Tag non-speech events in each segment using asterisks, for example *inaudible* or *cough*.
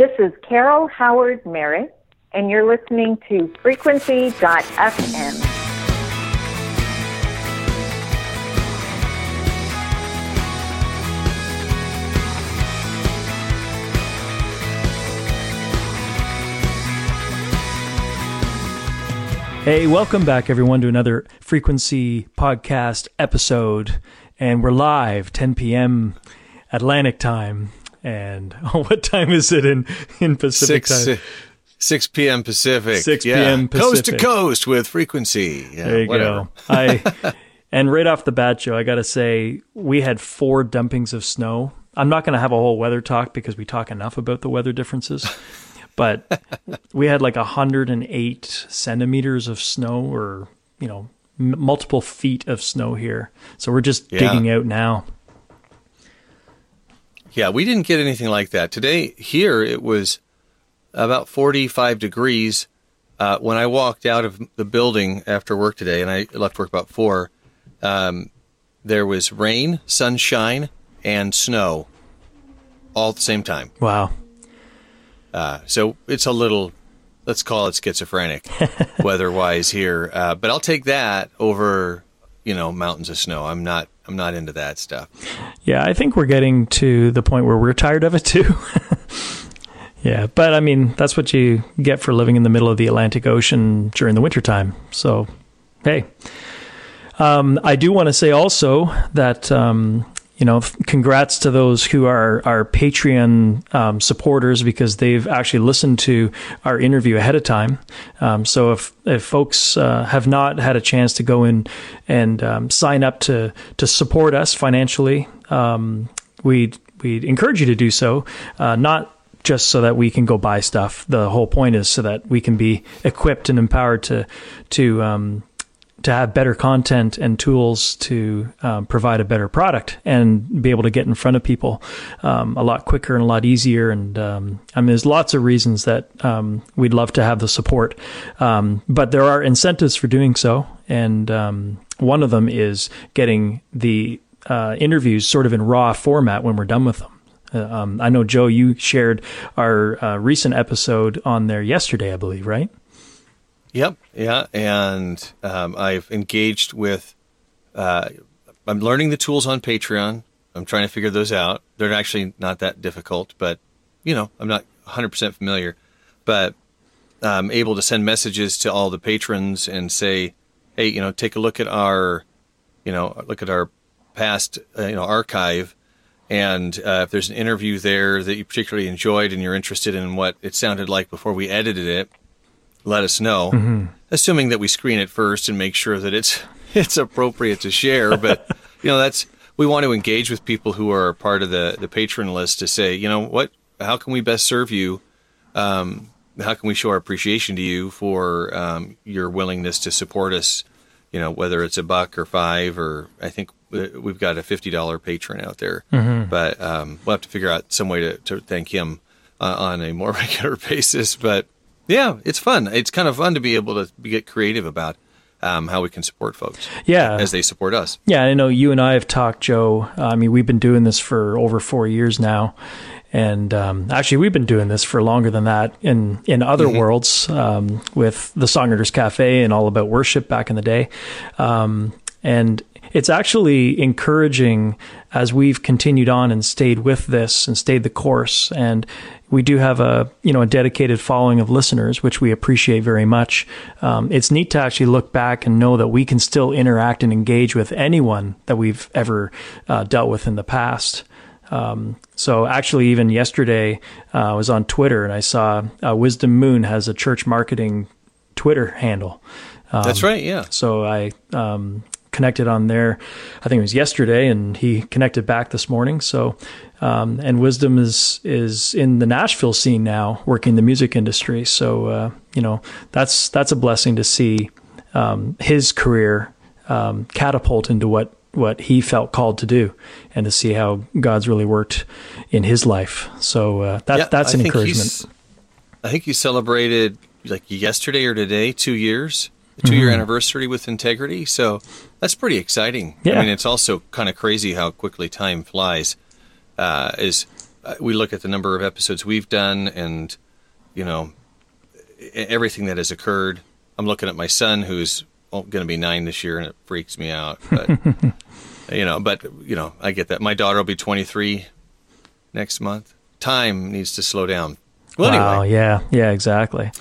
This is Carol Howard Merritt, and you're listening to Frequency.fm. Hey, welcome back, everyone, to another Frequency Podcast episode. And we're live, 10 p.m. Atlantic time. And *laughs* oh, what time is it in, in Pacific six, time? 6 p.m. Pacific. 6 Yeah. p.m. Pacific. Coast to coast with frequency. Yeah, There you whatever. go. *laughs* I *laughs* and right off the bat, Joe, I got to say we had four dumpings of snow. I'm not going to have a whole weather talk because we talk enough about the weather differences. But we had like 108 centimeters of snow, or you know, m- multiple feet of snow here. So we're just Yeah. digging out now. Yeah, we didn't get anything like that. Today, here, it was about 45 degrees. Uh, when I walked out of the building after work today, and I left work about 4, um, there was rain, sunshine, and snow all at the same time. Wow. Uh, so it's a little, let's call it schizophrenic *laughs* weather-wise here. Uh, but I'll take that over, you know, mountains of snow. I'm not, I'm not into that stuff. Yeah, I think we're getting to the point where we're tired of it too. *laughs* yeah, but I mean, that's what you get for living in the middle of the Atlantic Ocean during the wintertime. So, hey. Um, I do want to say also that, um, you know, congrats to those who are our Patreon um, supporters because they've actually listened to our interview ahead of time. Um, so if if folks uh, have not had a chance to go in and um, sign up to to support us financially, um, we we encourage you to do so. Uh, not just so that we can go buy stuff. The whole point is so that we can be equipped and empowered to to um, to have better content and tools to um, provide a better product and be able to get in front of people um, a lot quicker and a lot easier. And um, I mean, there's lots of reasons that um, we'd love to have the support, um, but there are incentives for doing so. And um, one of them is getting the uh, interviews sort of in raw format when we're done with them. Uh, I know Joe, you shared our uh, recent episode on there yesterday, I believe, right? Yep. Yeah. And um, I've engaged with, uh, I'm learning the tools on Patreon. I'm trying to figure those out. They're actually not that difficult, but, you know, I'm not 100% familiar. But I'm able to send messages to all the patrons and say, hey, you know, take a look at our, you know, look at our past, uh, you know, archive. And uh, if there's an interview there that you particularly enjoyed and you're interested in what it sounded like before we edited it, let us know. Assuming that we screen it first and make sure that it's *laughs* it's appropriate to share. But *laughs* you know, that's we want to engage with people who are part of the the patron list to say, you know, what, how can we best serve you? Um, how can we show our appreciation to you for um, your willingness to support us? You know, whether it's a buck or five, or I think uh, we've got a fifty dollar patron out there, but um, we'll have to figure out some way to, to thank him uh, on a more *laughs* regular basis. But yeah, it's fun. It's kind of fun to be able to get creative about um, how we can support folks Yeah. as they support us. Yeah, I know you and I have talked, Joe. I mean, we've been doing this for over four years now, and um, actually, we've been doing this for longer than that in in other worlds um, with the Songwriters Cafe and all about worship back in the day, um, and it's actually encouraging as we've continued on and stayed with this and stayed the course and we do have a you know a dedicated following of listeners which we appreciate very much um, it's neat to actually look back and know that we can still interact and engage with anyone that we've ever uh, dealt with in the past um, so actually even yesterday uh, i was on twitter and i saw uh, wisdom moon has a church marketing twitter handle That's right. Yeah. so I um, connected on there. I think it was yesterday, and he connected back this morning. So, um, and Wisdom is is in the Nashville scene now, working in the music industry. So, uh, you know, that's that's a blessing to see um, his career um, catapult into what what he felt called to do, and to see how God's really worked in his life. So uh, that Yeah, that's I an encouragement. I think he celebrated like yesterday or today two years, the 2 year anniversary with Integrity. So that's pretty exciting. Yeah. I mean, it's also kind of crazy how quickly time flies. Uh, as uh, we look at the number of episodes we've done, and you know everything that has occurred. I'm looking at my son, who's going to be nine this year, and it freaks me out. But *laughs* you know, but you know, I get that. My daughter will be 23 next month. Time needs to slow down. Well, wow, anyway, yeah, yeah, exactly.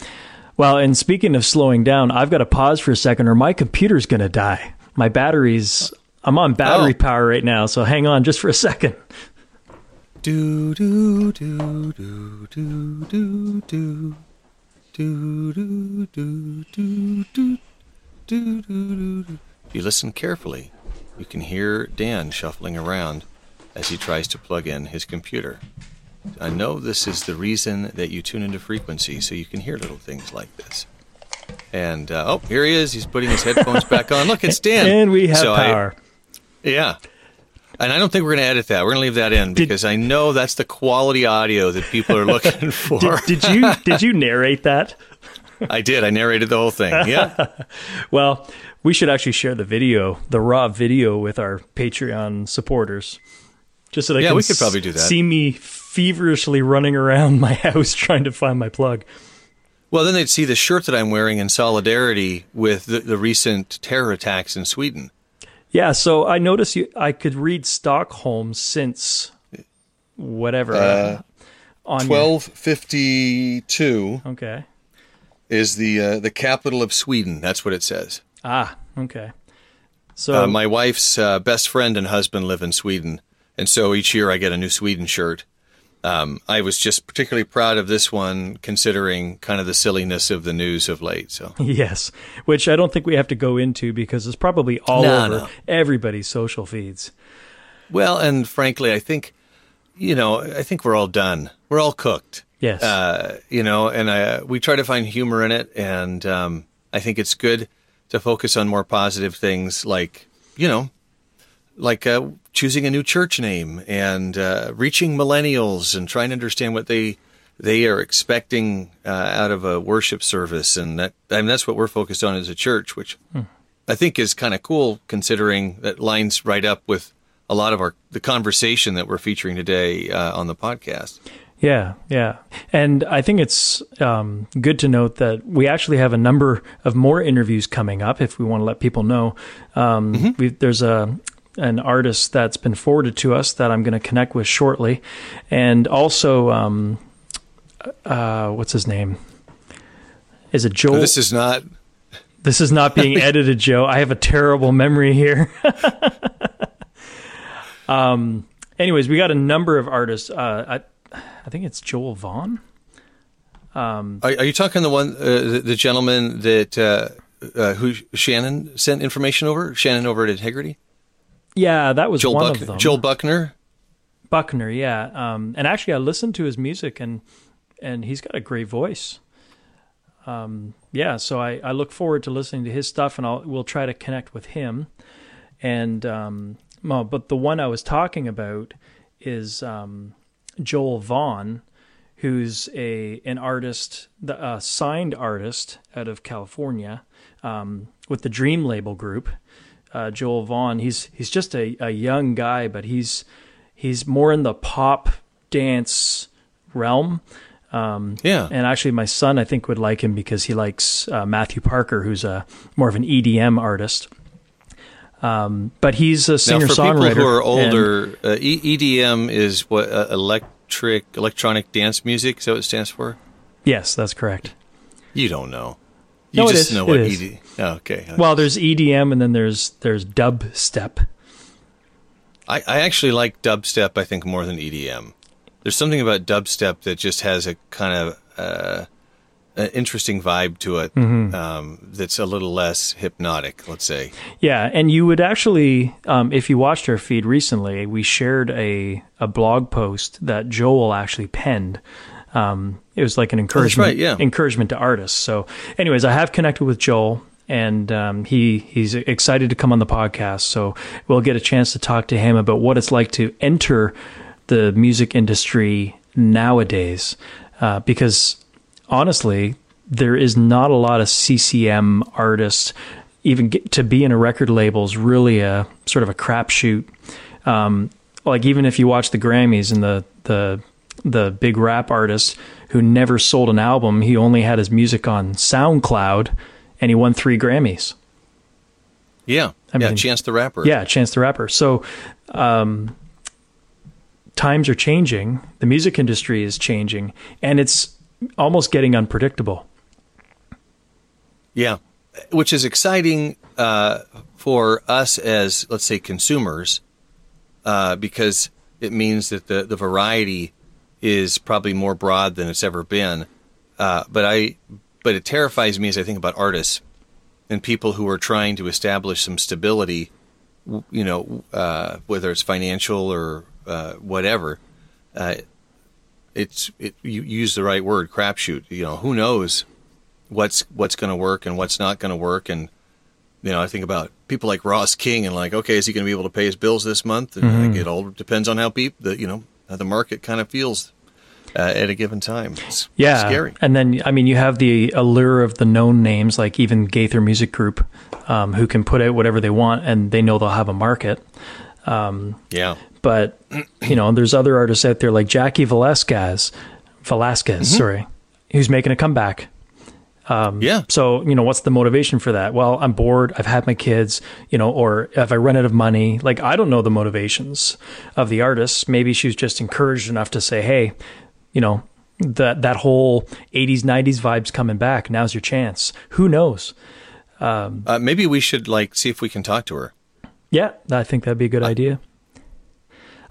Well, and speaking of slowing down, I've got to pause for a second or my computer's going to die. My batteries, I'm on battery oh. power right now, so hang on just for a second. Do, do, do, do, do. Do, do, do, do, do, do, do, do. If you listen carefully, you can hear Dan shuffling around as he tries to plug in his computer. I know this is the reason that you tune into frequency, so you can hear little things like this. And uh, oh, here he is. He's putting his headphones back on. Look, it's Dan. *laughs* And we have So I- power. yeah. And I don't think we're going to edit that. We're going to leave that in Did- because I know that's the quality audio that people are looking *laughs* for. did, did you did you narrate that? *laughs* I did. I narrated the whole thing. Yeah. Well, we should actually share the video, the raw video, with our Patreon supporters, just so they Yeah, can we could probably do that. See me feverishly running around my *laughs* house trying to find my plug. well, then they'd see the shirt that I'm wearing in solidarity with the, the recent terror attacks in Sweden. Yeah, so I noticed you. I could read Stockholm since whatever Uh, on your- Twelve fifty two okay. is the uh, the capital of Sweden. That's what it says. Ah, okay. So Uh, my wife's uh, best friend and husband live in Sweden, and so each year I get a new Sweden shirt. Um, I was just particularly proud of this one, considering kind of the silliness of the news of late. So *laughs* yes, which I don't think we have to go into because it's probably all No, over no. everybody's social feeds. Well, and frankly, I think, you know, I think we're all done. We're all cooked. Yes. Uh, you know, and I, we try to find humor in it, and um, I think it's good to focus on more positive things, like you know, like uh, choosing a new church name and uh, reaching millennials and trying to understand what they they are expecting uh, out of a worship service, and that I mean that's what we're focused on as a church, which I think is kind of cool considering that lines right up with a lot of our the conversation that we're featuring today uh, on the podcast. Yeah, yeah. And I think it's um, good to note that we actually have a number of more interviews coming up if we want to let people know. Um, we there's a an artist that's been forwarded to us that I'm going to connect with shortly. And also, um, uh, what's his name? Is it Joel? This is not This is not being *laughs* edited, Joe. I have a terrible memory here. *laughs* um. Anyways, we got a number of artists. Uh, I, I think it's Joel Vaughn. Are, are you talking the one, uh, the, the gentleman that uh, uh, who Shannon sent information over? Shannon over at Integrity. Yeah, that was Joel one Buck, of them. Joel Buckner. Buckner. Yeah. Um. And actually, I listened to his music, and and he's got a great voice. Um. Yeah. So I I look forward to listening to his stuff, and I'll we'll try to connect with him. And um. Well, but the one I was talking about is um, Joel Vaughn, who's a an artist, the uh, signed artist out of California, um, with the Dream Label Group. Uh, Joel Vaughn, he's he's just a, a young guy, but he's he's more in the pop dance realm. Um, Yeah. and actually, my son I think would like him because he likes uh, Matthew Parker, who's a more of an EDM artist. Um, but he's a Now, singer for people who are older, uh, e- EDM is what uh, electric electronic dance music. Is that what it stands for? yes, that's correct. You don't know. You No, just know what what is. ED. Oh, okay. Well, there's EDM and then there's there's dubstep. I, I actually like dubstep. I think more than EDM. There's something about dubstep that just has a kind of uh, an interesting vibe to it. Mm-hmm. Um, that's a little less hypnotic. Let's say. Yeah, and you would actually, um, if you watched our feed recently, we shared a a blog post that Joel actually penned. Um, it was like an encouragement, right, yeah. encouragement to artists. So, anyways, I have connected with Joel, and um, he he's excited to come on the podcast. So we'll get a chance to talk to him about what it's like to enter the music industry nowadays, uh, because honestly, there is not a lot of CCM artists. Even get to be in a record label is really a sort of a crapshoot. Um, like even if you watch the Grammys and the the the big rap artist who never sold an album. He only had his music on SoundCloud, and he won three Grammys. Yeah, I yeah. mean- Chance the Rapper. Yeah, Chance the Rapper. So, um, times are changing. The music industry is changing, and it's almost getting unpredictable. Yeah, which is exciting uh, for us as let's say consumers, uh, because it means that the the variety is probably more broad than it's ever been. Uh, but I, but it terrifies me as I think about artists and people who are trying to establish some stability. You know, uh, whether it's financial or uh, whatever. Uh, it's it, you use the right word, crapshoot. You know, who knows what's what's going to work and what's not going to work and you know i think about people like ross king and like okay is he going to be able to pay his bills this month and Mm-hmm. like, it all depends on how peop the you know the market kind of feels uh, at a given time it's Yeah, scary And then, I mean, you have the allure of the known names, like even Gaither Music Group, um, who can put out whatever they want, and they know they'll have a market. yeah But you know, there's other artists out there like Jackie Velasquez, Velasquez, Mm-hmm. sorry, who's making a comeback. Yeah So, you know, what's the motivation for that? Well, I'm bored. I've had my kids, you know, or if I run out of money, like I don't know the motivations of the artist. Maybe she was just encouraged enough to say, Hey, you know, that, that whole 80s, 90s vibes coming back. Now's your chance. Who knows? uh, maybe we should like see if we can talk to her Yeah, I think that'd be a good idea.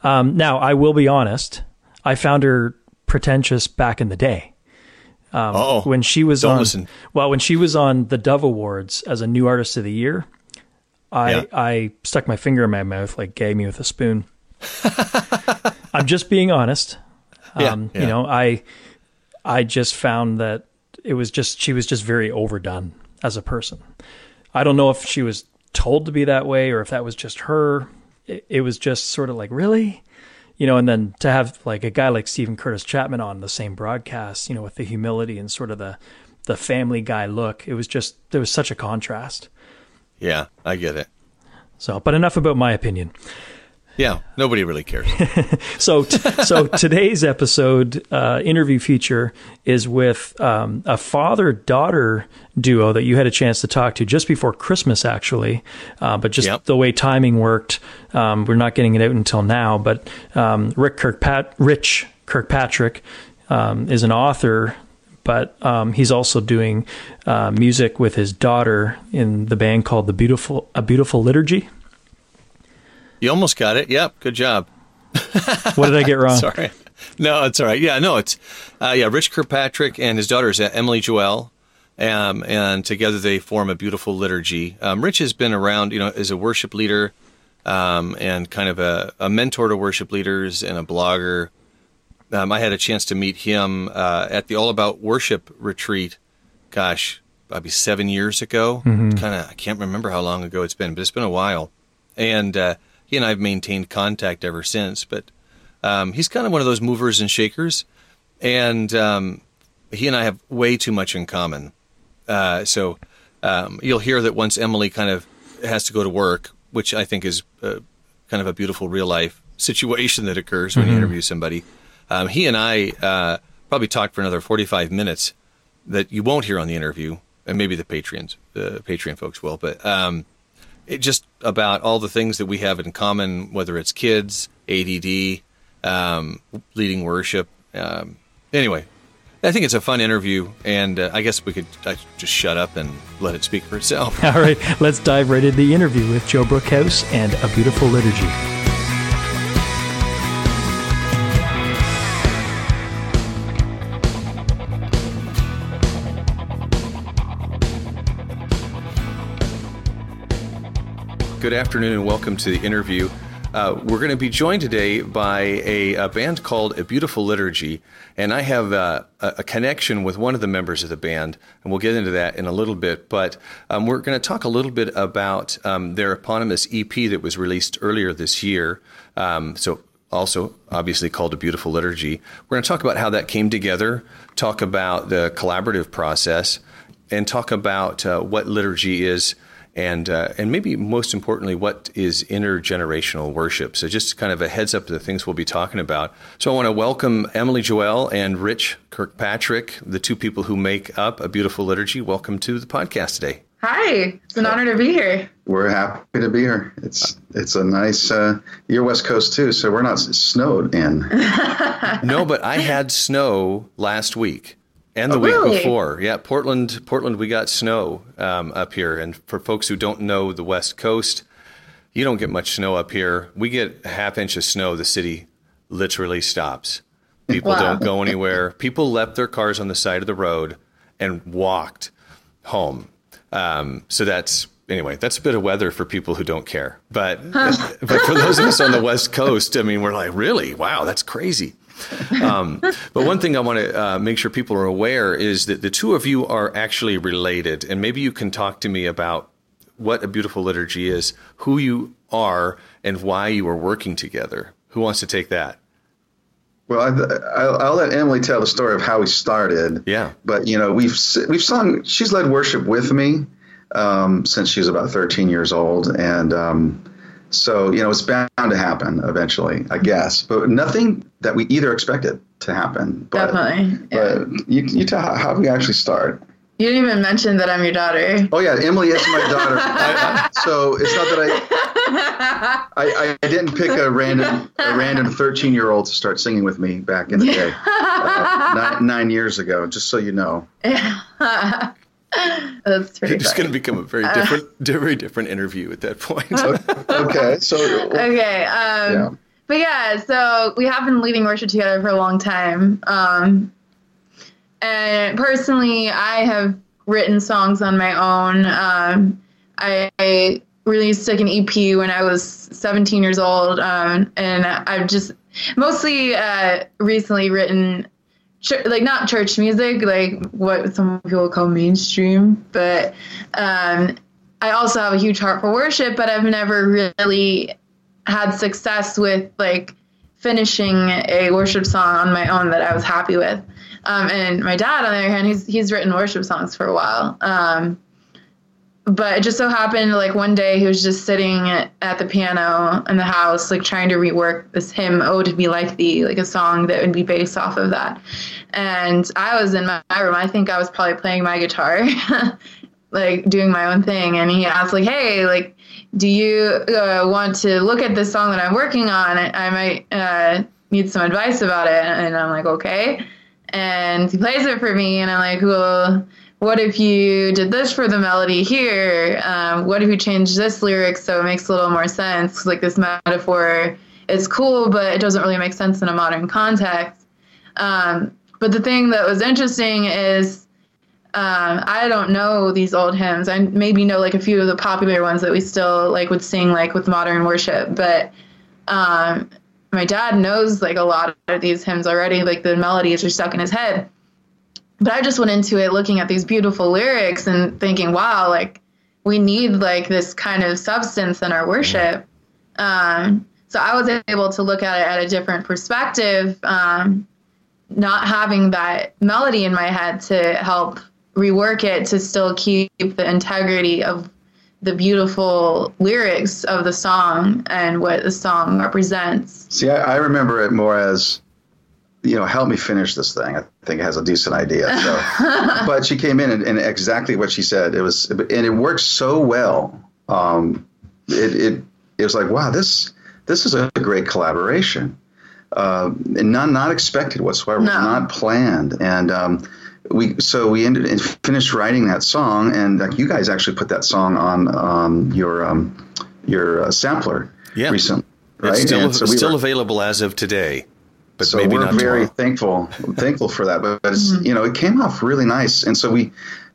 Um, now, I will be honest. I found her pretentious back in the day. Oh when she was on listen. well when she was on the Dove Awards as a new artist of the year, I Yeah. I stuck my finger in my mouth like gag me with a spoon. *laughs* I'm just being honest. Yeah, Um, yeah. You know, I I just found that it was just she was just very overdone as a person. I don't know if she was told to be that way or if that was just her. It, it was just sort of like really, you know. And then to have like a guy like Steven Curtis Chapman on the same broadcast, you know, with the humility and sort of the the Family Guy look, it was just there was such a contrast. yeah i get it So, but enough about my opinion. Yeah nobody really cares *laughs* So, t- so today's episode uh, interview feature is with um, a father-daughter duo that you had a chance to talk to just before Christmas, actually. Uh, but just Yep. the way timing worked, um, we're not getting it out until now. But um, Rick Kirkpat- Rich Kirkpatrick um, is an author. But um, he's also doing uh, music with his daughter in the band called the Beautiful A Beautiful Liturgy. You almost got it yep good job What did I get wrong? *laughs* Sorry. No, it's all right. Yeah, no, it's uh, yeah. Rich Kirkpatrick and his daughter is uh, Emily Joelle, um, and together they form a beautiful liturgy. Um, Rich has been around, you know, as a worship leader, um, and kind of a, a mentor to worship leaders and a blogger. Um, I had a chance to meet him uh, at the All About Worship retreat. Gosh, probably seven years ago. Kind of, I can't remember how long ago it's been, but it's been a while. And uh, he and I have maintained contact ever since. But um, he's kind of one of those movers and shakers, and um, he and I have way too much in common. Uh, so um, you'll hear that once Emily kind of has to go to work, which I think is uh, kind of a beautiful real life situation that occurs when you interview somebody. Um, he and I uh, probably talked for another forty-five minutes that you won't hear on the interview, and maybe the Patreons, the Patreon folks will, but. It just about all the things that we have in common, whether it's kids, ADD, um, leading worship. Um, anyway, I think it's a fun interview, and uh, I guess we could just shut up and let it speak for itself. *laughs* All right, let's dive right into the interview with Joe Brookhouse and A Beautiful Liturgy. Good afternoon and welcome to the interview. Uh, we're going to be joined today by a, a band called A Beautiful Liturgy, and I have uh, a, a connection with one of the members of the band, and we'll get into that in a little bit. But um, we're going to talk a little bit about um, their eponymous EP that was released earlier this year. Um, so, also obviously called A Beautiful Liturgy. We're going to talk about how that came together, talk about the collaborative process, and talk about uh, what liturgy is and uh, and maybe most importantly, what is intergenerational worship? So just kind of a heads up to the things we'll be talking about. So I want to welcome Emily Joelle and Rich Kirkpatrick, the two people who make up a beautiful liturgy. Welcome to the podcast today. Hi, it's an honor to be here. We're happy to be here. It's it's a nice. Uh, you're West Coast too, so we're not snowed in. *laughs* no, but I had snow last week and the oh, week really? before. Yeah, Portland, Portland, we got snow um, up here. And for folks who don't know the West Coast, you don't get much snow up here. We get a half inch of snow. The city literally stops. People wow. don't go anywhere. People left their cars on the side of the road and walked home. Um, so that's anyway. That's a bit of weather for people who don't care. But huh. *laughs* but for those of us on the West Coast, I mean, we're like, really? Wow, that's crazy. *laughs* Um, but one thing I want to uh, make sure people are aware is that the two of you are actually related, and maybe you can talk to me about what a beautiful liturgy is, who you are, and why you are working together. Who wants to take that? Well, I, will let Emily tell the story of how we started. Yeah. But you know, we've we've sung. She's led worship with me um, since she was about 13 years old, and um, so, you know, it's bound to happen eventually, I guess, but nothing that we either expected to happen. But, Definitely. Yeah. But you, you tell how, how we actually start. You didn't even mention that I'm your daughter. Oh yeah, Emily is my daughter. *laughs* I, so it's not that I, I, I didn't pick a random a random 13 year old to start singing with me back in the day, uh, *laughs* nine, nine years ago. Just so you know. *laughs* That's *laughs* pretty. It's going to become a very uh, different, *laughs* uh, very different interview at that point. *laughs* okay, so okay, um, yeah. but yeah, so we have been leading worship together for a long time, um, and personally, I have written songs on my own. Um, I, I, released like an EP when I was 17 years old, um, and I've just mostly uh, recently written like not church music, like what some people call mainstream, but um, I also have a huge heart for worship, but I've never really had success with like finishing a worship song on my own that I was happy with. Um, and my dad, on the other hand, he's he's written worship songs for a while. Um, but it just so happened like one day he was just sitting at, the piano in the house like trying to rework this hymn oh to be like thee like a song that would be based off of that. And i was in my room. I think i was probably playing my guitar *laughs* like doing my own thing. And he asked like hey like do you uh, want to look at this song that i'm working on? I, I might uh, need some advice about it. And i'm like okay. And he plays it for me and i'm like well what if you did this for the melody here? Um, what if you change this lyric so it makes a little more sense? Like this metaphor is cool, but it doesn't really make sense in a modern context. Um, but the thing that was interesting is um, I don't know these old hymns. I maybe know like a few of the popular ones that we still like would sing like with modern worship, but um, my dad knows like a lot of these hymns already. Like the melodies are stuck in his head but I just went into it looking at these beautiful lyrics and thinking, wow, like we need like this kind of substance in our worship. Um, so I was able to look at it at a different perspective, um, not having that melody in my head to help rework it to still keep the integrity of the beautiful lyrics of the song and what the song represents. See, I, I remember it more as you know, help me finish this thing. I think has a decent idea. So, *laughs* but she came in and, and, exactly what she said. It was, and it worked so well. Um, it, it, it was like, wow, this, this is a great collaboration. Uh, and not, not expected whatsoever, no. not planned. And, um, we, so we ended and finished writing that song and like, you guys actually put that song on, um, your, um, your uh, sampler yeah. recently. Right? It's still, so we still were, available as of today but so we're very tomorrow. thankful thankful for that. But, but it's mm-hmm. you know it came off really nice, and so we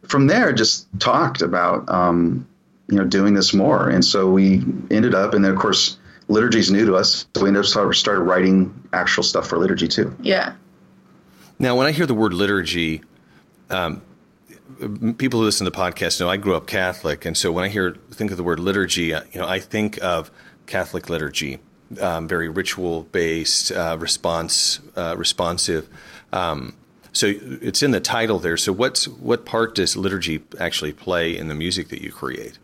from there just talked about um, you know doing this more, and so we ended up, and then of course liturgy is new to us, so we ended up started writing actual stuff for liturgy too. Yeah. Now, when I hear the word liturgy, um, people who listen to the podcast know I grew up Catholic, and so when I hear think of the word liturgy, uh, you know I think of Catholic liturgy um, very ritual based, uh, response uh, responsive. Um, so it's in the title there. So what's what part does liturgy actually play in the music that you create?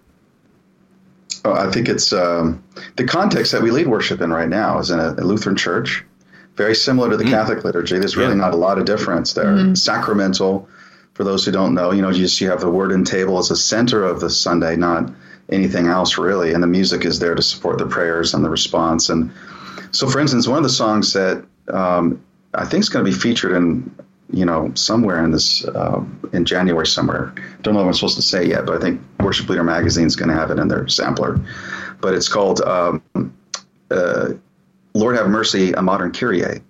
Oh, I think it's um, the context that we lead worship in right now is in a, a Lutheran church, very similar to the mm. Catholic liturgy. There's really yeah. not a lot of difference there. Mm. Sacramental, for those who don't know, you know, you just you have the word and table as the center of the Sunday, not anything else really, and the music is there to support the prayers and the response. And so, for instance, one of the songs that um, I think is going to be featured in you know, somewhere in this uh, in January somewhere. Don't know what I'm supposed to say yet, but I think Worship Leader Magazine is going to have it in their sampler. But it's called um, uh, "Lord Have Mercy: A Modern Kyrie."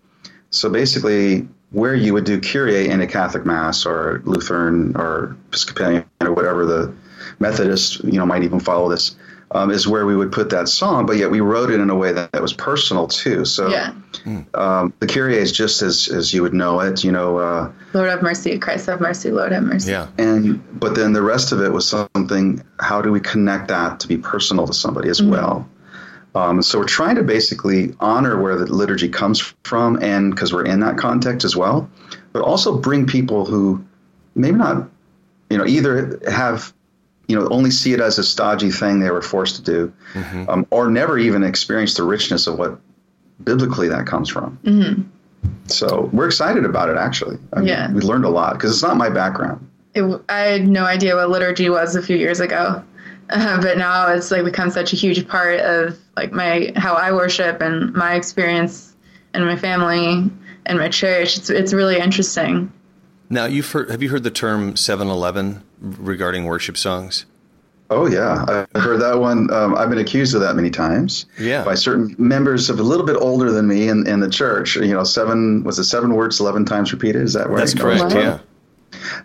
So basically, where you would do Kyrie in a Catholic Mass or Lutheran or Episcopalian or whatever the Methodist, you know, might even follow this um, is where we would put that song, but yet we wrote it in a way that, that was personal too. So yeah. um, the Kyrie is just as, as you would know it, you know. Uh, Lord have mercy, Christ have mercy, Lord have mercy. Yeah. And but then the rest of it was something. How do we connect that to be personal to somebody as mm-hmm. well? Um, so we're trying to basically honor where the liturgy comes from, and because we're in that context as well, but also bring people who maybe not, you know, either have you know only see it as a stodgy thing they were forced to do, mm-hmm. um, or never even experience the richness of what biblically that comes from. Mm-hmm. So we're excited about it. Actually, I mean, yeah, we learned a lot because it's not my background. It, I had no idea what liturgy was a few years ago, uh, *laughs* but now it's like become such a huge part of like my how I worship and my experience and my family and my church. It's it's really interesting. Now, you've heard, have you heard the term 7-Eleven regarding worship songs? Oh yeah, I've heard that one. Um, I've been accused of that many times. Yeah. By certain members of a little bit older than me in, in the church. You know, seven was it seven words eleven times repeated? Is that right? That's correct. Yeah.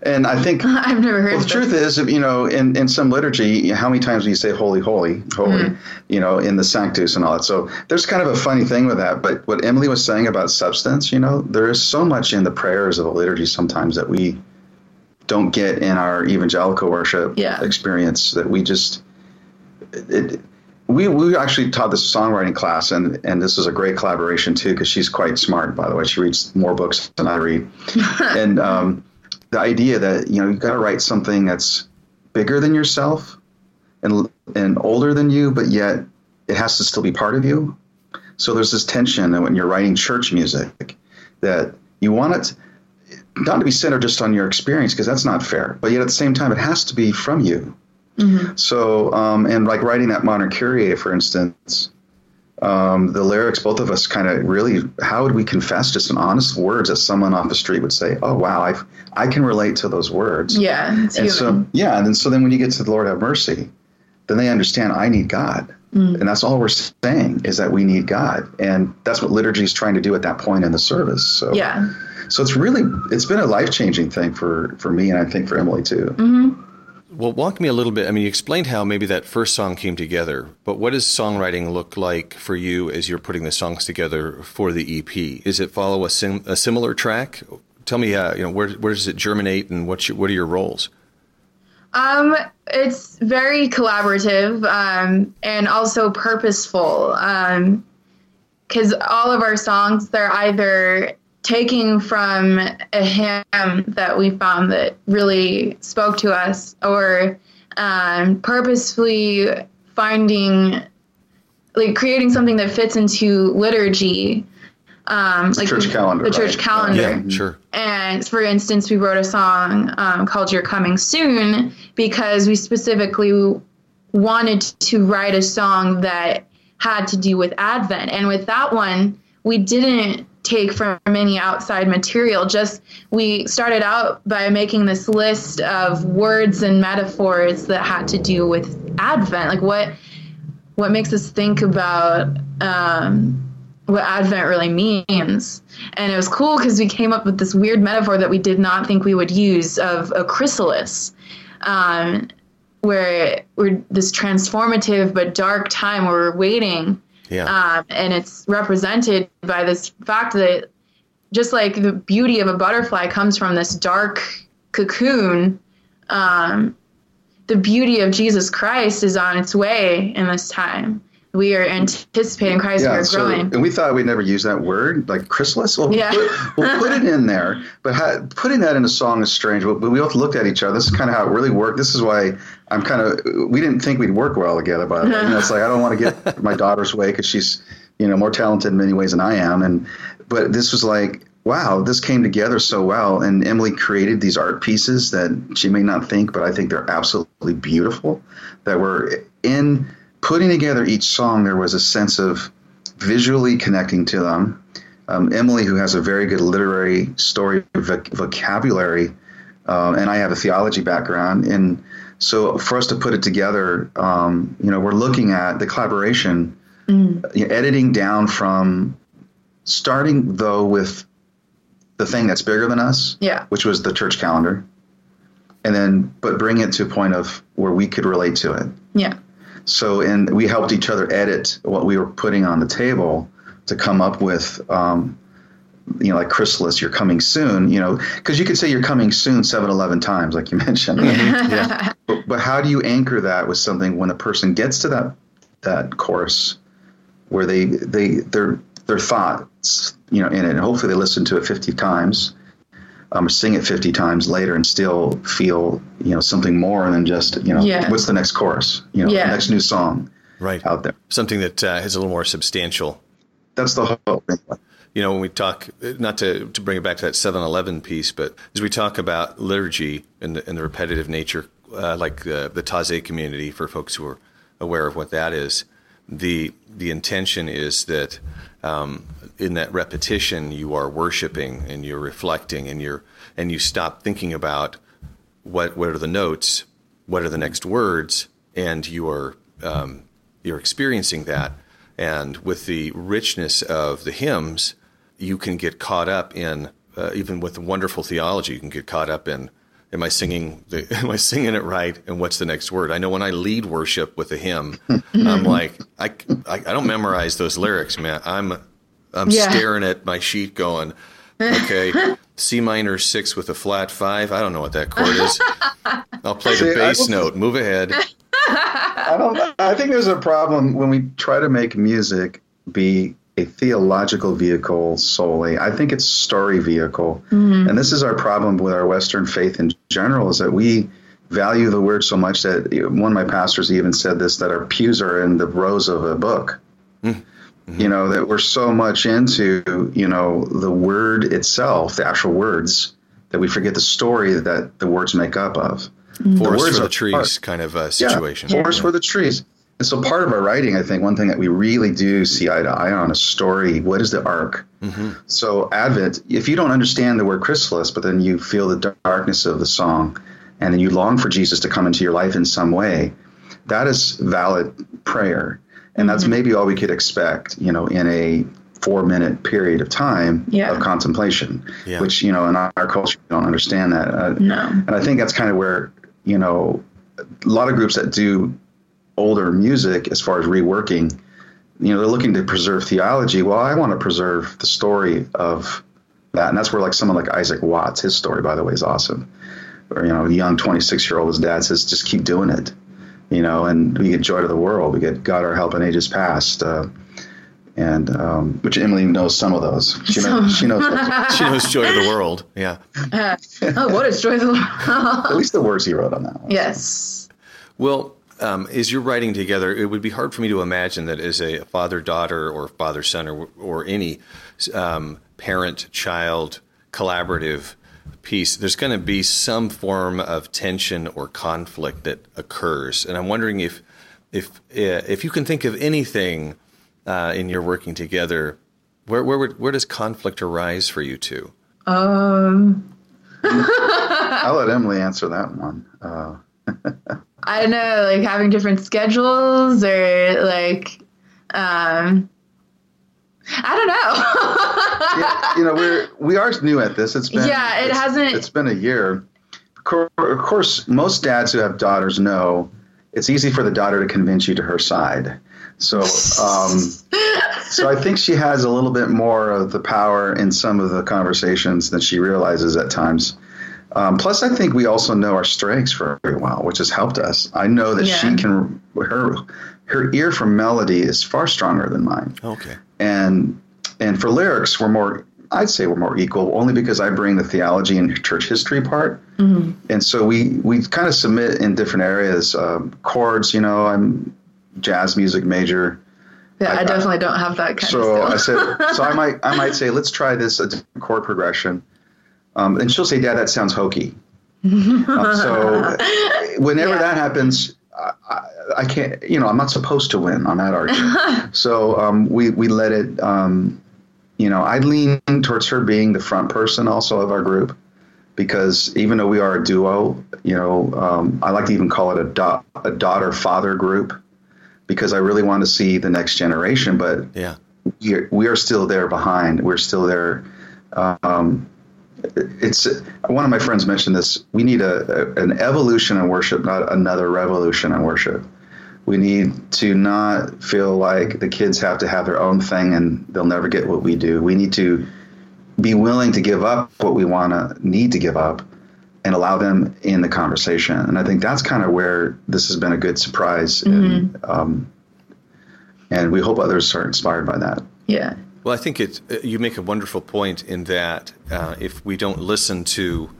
And I think *laughs* I've never heard. Well, the truth is, you know, in, in some liturgy, how many times do you say "holy, holy, holy"? Mm. You know, in the Sanctus and all that. So there's kind of a funny thing with that. But what Emily was saying about substance, you know, there is so much in the prayers of the liturgy sometimes that we don't get in our evangelical worship yeah. experience that we just. It, we, we actually taught this songwriting class, and, and this is a great collaboration too, because she's quite smart, by the way. She reads more books than I read. *laughs* and um, the idea that you know you got to write something that's bigger than yourself and and older than you, but yet it has to still be part of you. So there's this tension that when you're writing church music, that you want it not to be centered just on your experience because that's not fair, but yet at the same time it has to be from you. Mm-hmm. So um, and like writing that modern Kyrie, for instance, um, the lyrics, both of us kind of really, how would we confess just in honest words that someone off the street would say, oh, wow, I I can relate to those words. Yeah. and human. so, yeah. And then, so then when you get to the Lord have mercy, then they understand I need God. Mm. And that's all we're saying is that we need God. And that's what liturgy is trying to do at that point in the service. So, yeah. So it's really, it's been a life changing thing for, for me and I think for Emily too. Mm-hmm. Well, walk me a little bit. I mean, you explained how maybe that first song came together, but what does songwriting look like for you as you're putting the songs together for the EP? Is it follow a, sim- a similar track? Tell me, uh, you know, where where does it germinate, and what's your, what are your roles? Um, it's very collaborative um, and also purposeful. Um, because all of our songs, they're either taking from a hymn that we found that really spoke to us or um, purposefully finding like creating something that fits into liturgy um, like church calendar, the church right? calendar. Yeah, sure. And for instance, we wrote a song um, called "You're Coming Soon" because we specifically wanted to write a song that had to do with Advent. And with that one, we didn't take from any outside material. Just we started out by making this list of words and metaphors that had to do with Advent, like what what makes us think about um, what Advent really means. And it was cool because we came up with this weird metaphor that we did not think we would use of a chrysalis. Um, where we're this transformative but dark time where we're waiting yeah. Um, and it's represented by this fact that just like the beauty of a butterfly comes from this dark cocoon, um, the beauty of Jesus Christ is on its way in this time. We are anticipating Christ. we are so, growing. and we thought we'd never use that word, like chrysalis. Well, Yeah. put, we'll put it in there, *laughs* but ha- putting that in a song is strange. But, we both looked at each other. This is kind of how it really worked. This is why I'm kind of. We didn't think we'd work well together, by the way. It's like I don't want to get *laughs* my daughter's way because she's, you know, more talented in many ways than I am. And but this was like, wow, this came together so well. And Emily created these art pieces that she may not think, but I think they're absolutely beautiful. That were in putting together each song, there was a sense of visually connecting to them. Um, Emily, who has a very good literary story voc- vocabulary, um, and I have a theology background, and so for us to put it together, um, you know, we're looking at the collaboration, you know, editing down from starting though with the thing that's bigger than us, Yeah. which was the church calendar, and then but bring it to a point of where we could relate to it. Yeah. So, and we helped each other edit what we were putting on the table to come up with, um, you know, like Chrysalis, you're coming soon, you know, because you could say you're coming soon seven, 11 times, like you *laughs* mentioned. But, but how do you anchor that with something when a person gets to that, that course where they, they, their, their thoughts, you know, in it, and hopefully they listen to it 50 times, um, sing it 50 times later and still feel, you know, something more than just, you know, Yeah. what's the next chorus, you know, Yeah. the next new song Right. out there. Something that uh, is a little more substantial. That's the hope. You know, when we talk, not to, to bring it back to that 7 Eleven piece, but as we talk about liturgy and the, and the repetitive nature, uh, like uh, the Taizé community, for folks who are aware of what that is, the, the intention is that um, in that repetition, you are worshiping and you're reflecting and, you're, and you stop thinking about what, what are the notes, what are the next words, and you are, um, you're experiencing that. And with the richness of the hymns, you can get caught up in uh, even with wonderful theology. You can get caught up in am I singing the *laughs* am I singing it right and what's the next word? I know when I lead worship with a hymn, *laughs* I'm like I, I, I don't memorize those lyrics, man. I'm I'm Yeah. staring at my sheet going, okay, C minor six with a flat five. I don't know what that chord is. *laughs* I'll play See, the bass note. Move ahead. *laughs* I don't. I think there's a problem when we try to make music be a theological vehicle solely. I think it's story vehicle, mm-hmm. and this is our problem with our Western faith in general. Is that we value the word so much that one of my pastors even said this that our pews are in the rows of a book. You mm-hmm. know that we're so much into you know the word itself, the actual words, that we forget the story that the words make up of. Mm-hmm. Forest words for the trees part. kind of uh, a situation. Yeah, forest for the trees. And so part of our writing, I think, one thing that we really do see eye to eye on is story. What is the arc? Mm-hmm. So Advent, if you don't understand the word chrysalis, but then you feel the darkness of the song, and then you long for Jesus to come into your life in some way, that is valid prayer. And that's maybe all we could expect, you know, in a four minute period of time Yeah. of contemplation, Yeah. which, you know, in our, our culture, we don't understand that. Uh, No. and I think that's kind of where, you know, a lot of groups that do older music as far as reworking, you know, they're looking to preserve theology. Well, I want to preserve the story of that. And that's where like someone like Isaac Watts, his story, by the way, is awesome. Or, you know, a young 26 year old, his dad says, just keep doing it, you know, and we get joy to the world. We get God, our help in ages past. Uh, and um, which Emily knows some of those. She knows, she knows those. She knows joy of the world. Yeah. oh, what a joy of the world? *laughs* at least the words he wrote on that one. yes. Well, um, as you're writing together, it would be hard for me to imagine that as a father daughter or father son or, or any um, parent child collaborative piece, there's going to be some form of tension or conflict that occurs. And I'm wondering if if uh, if you can think of anything uh, in your working together, where where where does conflict arise for you two? Um, *laughs* I'll let Emily answer that one. Uh, *laughs* I don't know, like having different schedules or like, um, I don't know. yeah, you know, we're we are new at this. It's been Yeah, it it's- hasn't- It's been a year. Of Of course, most dads who have daughters know it's easy for the daughter to convince you to her side. So, um, so I think she has a little bit more of the power in some of the conversations than she realizes at times. Um, plus, I think we also know our strengths very well, which has helped us. I know that yeah. she can her her ear for melody is far stronger than mine. Okay. And and for lyrics, we're more I'd say we're more equal, only because I bring the theology and church history part, mm-hmm. and so we we kind of submit in different areas. Um, chords, you know, I'm jazz music major. Yeah, I, I definitely I, don't have that kind so of. So I said, so I *laughs* might I might say, let's try this a chord progression, um, and she'll say, Dad, that sounds hokey. *laughs* um, so whenever yeah. that happens, I, I, can't, you know, I'm not supposed to win on that argument. *laughs* so um, we we let it. Um, you know, I lean towards her being the front person also of our group because even though we are a duo, you know, um, I like to even call it a, da- a daughter father group because I really want to see the next generation. But yeah, we are, we are still there behind. We're still there. Um, it's one of my friends mentioned this. We need a, a, an evolution in worship, not another revolution in worship. We need to not feel like the kids have to have their own thing and they'll never get what we do. We need to be willing to give up what we want to need to give up and allow them in the conversation. And I think that's kind of where this has been a good surprise. Mm-hmm. And, um, and we hope others are inspired by that. Yeah. Well, I think it. Uh, you make a wonderful point in that uh, if we don't listen to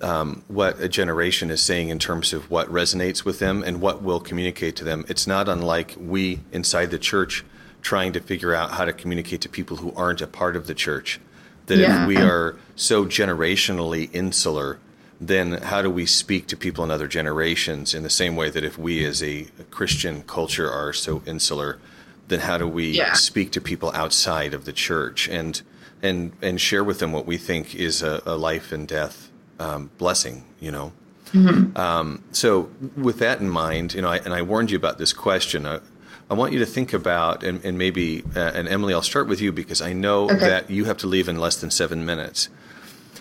um, what a generation is saying in terms of what resonates with them and what will communicate to them. It's not unlike we inside the church trying to figure out how to communicate to people who aren't a part of the church. That yeah. if we are so generationally insular, then how do we speak to people in other generations in the same way that if we as a, a Christian culture are so insular, then how do we yeah. speak to people outside of the church and and and share with them what we think is a, a life and death um, blessing, you know. Mm-hmm. Um, so, with that in mind, you know, I, and I warned you about this question. I, I want you to think about, and, and maybe, uh, and Emily, I'll start with you because I know okay. that you have to leave in less than seven minutes.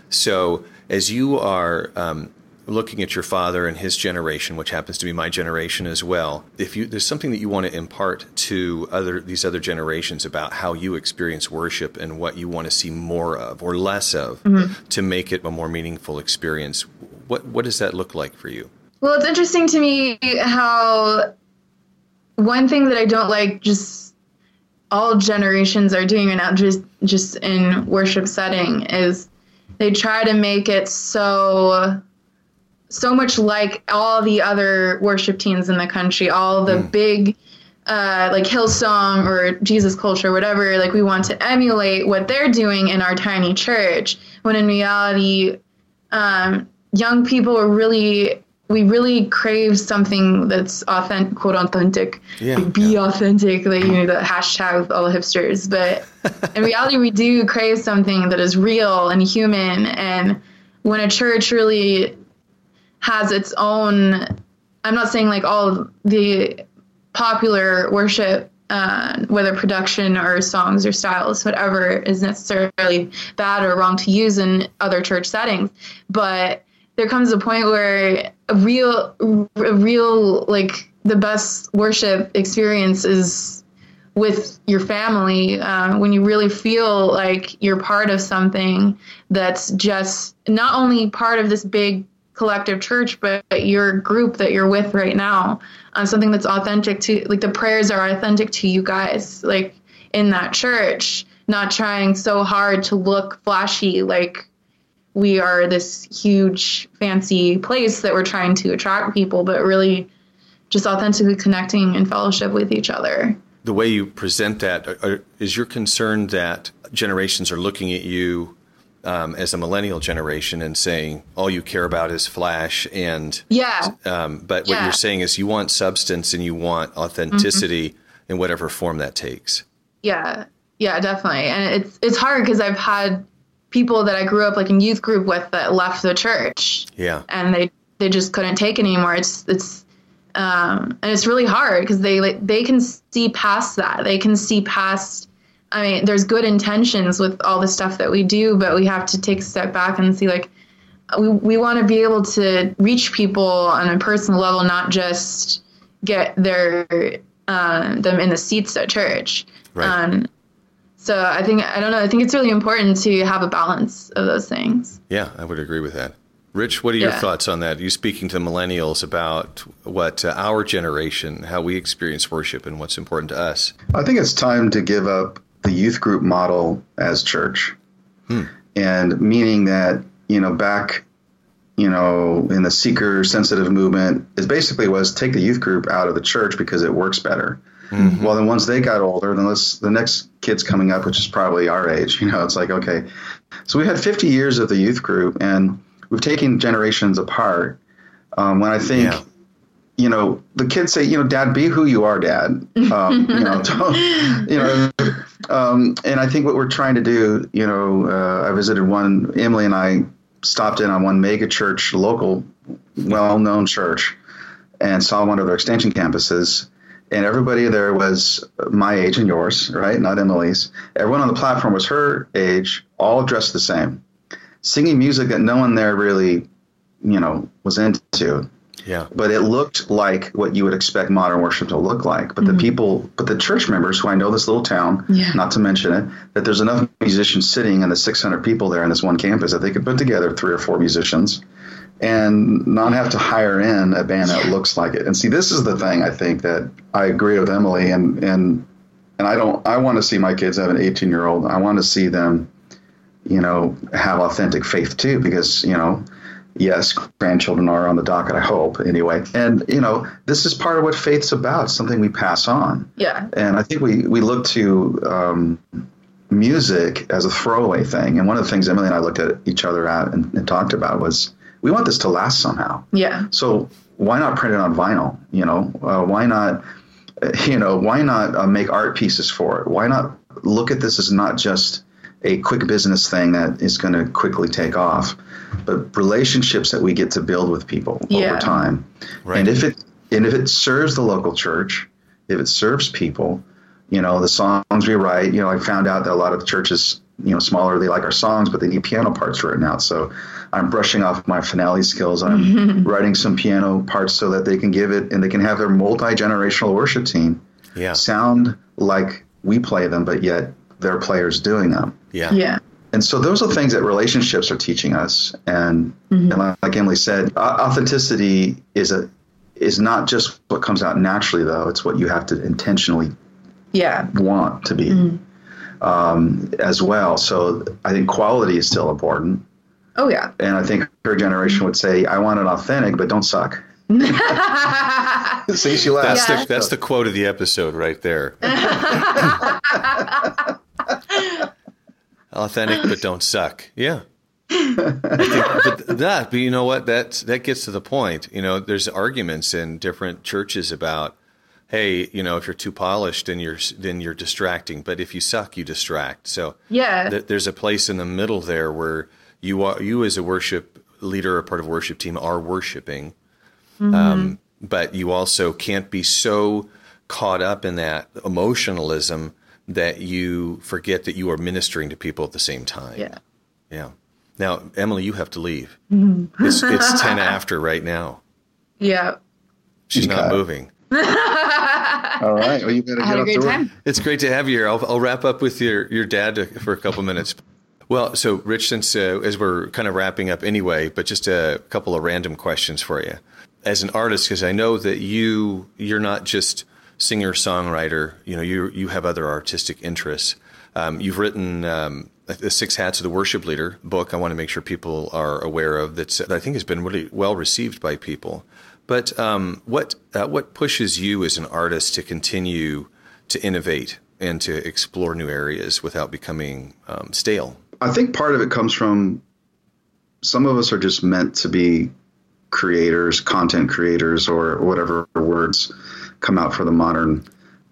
So, as you are um, looking at your father and his generation, which happens to be my generation as well, if you there's something that you want to impart to other these other generations about how you experience worship and what you want to see more of or less of mm-hmm. to make it a more meaningful experience, what what does that look like for you? Well, it's interesting to me how one thing that I don't like just all generations are doing and not just just in worship setting is they try to make it so so much like all the other worship teams in the country, all the mm. big uh, like Hillsong or Jesus Culture, whatever, like we want to emulate what they're doing in our tiny church. When in reality, um, young people are really, we really crave something that's authentic, quote authentic. Yeah, like, be yeah. authentic, like you know the hashtag with all the hipsters. But *laughs* in reality, we do crave something that is real and human. And when a church really has its own i'm not saying like all the popular worship uh, whether production or songs or styles whatever is necessarily bad or wrong to use in other church settings. But there comes a point where a real a real like the best worship experience is with your family uh, when you really feel like you're part of something that's just not only part of this big collective church, but your group that you're with right now on something that's authentic to like the prayers are authentic to you guys, like in that church, not trying so hard to look flashy like we are this huge fancy place that we're trying to attract people, but really just authentically connecting in fellowship with each other. The way you present that are, is your concern that generations are looking at you um, as a millennial generation and saying all you care about is flash and yeah. Um, but what yeah. you're saying is you want substance and you want authenticity mm-hmm. in whatever form that takes. Yeah, yeah, definitely. And it's it's hard because I've had people that I grew up like in youth group with that left the church. Yeah, and they they just couldn't take it anymore. It's it's um, and it's really hard because they like they can see past that. They can see past I mean, there's good intentions with all the stuff that we do, but we have to take a step back and see like we we want to be able to reach people on a personal level, not just get their uh, them in the seats at church. Right. Um, so I think I don't know. I think it's really important to have a balance of those things. Yeah, I would agree with that. Rich, what are your Yeah. thoughts on that? You speaking to millennials about what uh, our generation, how we experience worship, and what's important to us. I think it's time to give up the youth group model as church. And meaning that, you know, back, you know, in the seeker sensitive movement, it basically was take the youth group out of the church because it works better. Well, then once they got older, then let's, the next kids coming up, which is probably our age, *laughs* you know, it's like, okay. So we had 50 years of the youth group and we've taken generations apart. Um, when I think, Yeah. you know, the kids say, you know, dad, be who you are, dad. *laughs* Um, you know, *laughs* don't, you know, um, and I think what we're trying to do, you know, uh, I visited one, Emily and I stopped in on one mega church, local, well known church, and saw one of their extension campuses. And everybody there was my age and yours, right? Not Emily's. Everyone on the platform was her age, all dressed the same, singing music that no one there really, you know, was into Yeah. but it looked like what you would expect modern worship to look like. But the mm-hmm. people, but the church members who I know this little town, Yeah. not to mention it, that there's enough musicians sitting in the 600 people there in this one campus that they could put together three or four musicians and not have to hire in a band that looks like it. And see, this is the thing I think that I agree with Emily and and and I don't. I want to see my kids have an 18 year old. I want to see them, you know, have authentic faith too, because you know yes, grandchildren are on the docket, I hope, anyway. And, you know, this is part of what faith's about, something we pass on. Yeah. And I think we, we look to um, music as a throwaway thing. And one of the things Emily and I looked at each other at and, and talked about was we want this to last somehow. Yeah. So why not print it on vinyl? You know, uh, why not, *laughs* you know, why not uh, make art pieces for it? Why not look at this as not just a quick business thing that is going to quickly take off, but relationships that we get to build with people Yeah. over time. Right. And if it and if it serves the local church, if it serves people, you know, the songs we write, you know, I found out that a lot of the churches, you know, smaller, they like our songs, but they need piano parts written out. So I'm brushing off my finale skills. I'm *laughs* writing some piano parts so that they can give it and they can have their multi generational worship team Yeah. sound like we play them, but yet they're players doing them. Yeah. Yeah. And so those are things that relationships are teaching us. And, and like, like Emily said, authenticity is a is not just what comes out naturally, though. It's what you have to intentionally Yeah. want to be um, as well. So I think quality is still important. Oh yeah. And I think her generation would say, I want it authentic, but don't suck. *laughs* See, she laughs. That's the that's the quote of the episode right there. *laughs* *laughs* Authentic but don't suck. Yeah. I think, but that, but you know what? That that gets to the point. You know, there's arguments in different churches about, hey, you know, if you're too polished, then you're then you're distracting. But if you suck, you distract. So Yeah. th- there's a place in the middle there where you are you as a worship leader or part of a worship team are worshiping, um, but you also can't be so caught up in that emotionalism that you forget that you are ministering to people at the same time. Yeah. Yeah. Now, Emily, you have to leave. It's, it's *laughs* 10 after right now. Yeah. She's not moving. *laughs* All right. Well, you better get a up great time. It's great to have you here. I'll, I'll wrap up with your, your dad to, for a couple minutes. Well, so Rich, since uh, as we're kind of wrapping up anyway, but just a couple of random questions for you. As an artist, because I know that you you're not just singer songwriter. You know, you you have other artistic interests. Um, you've written um, the Six Hats of the Worship Leader book. I want to make sure people are aware of that's that I think has been really well received by people. But um, what uh, what pushes you as an artist to continue to innovate and to explore new areas without becoming um, stale? I think part of it comes from some of us are just meant to be creators, content creators, or whatever words come out for the modern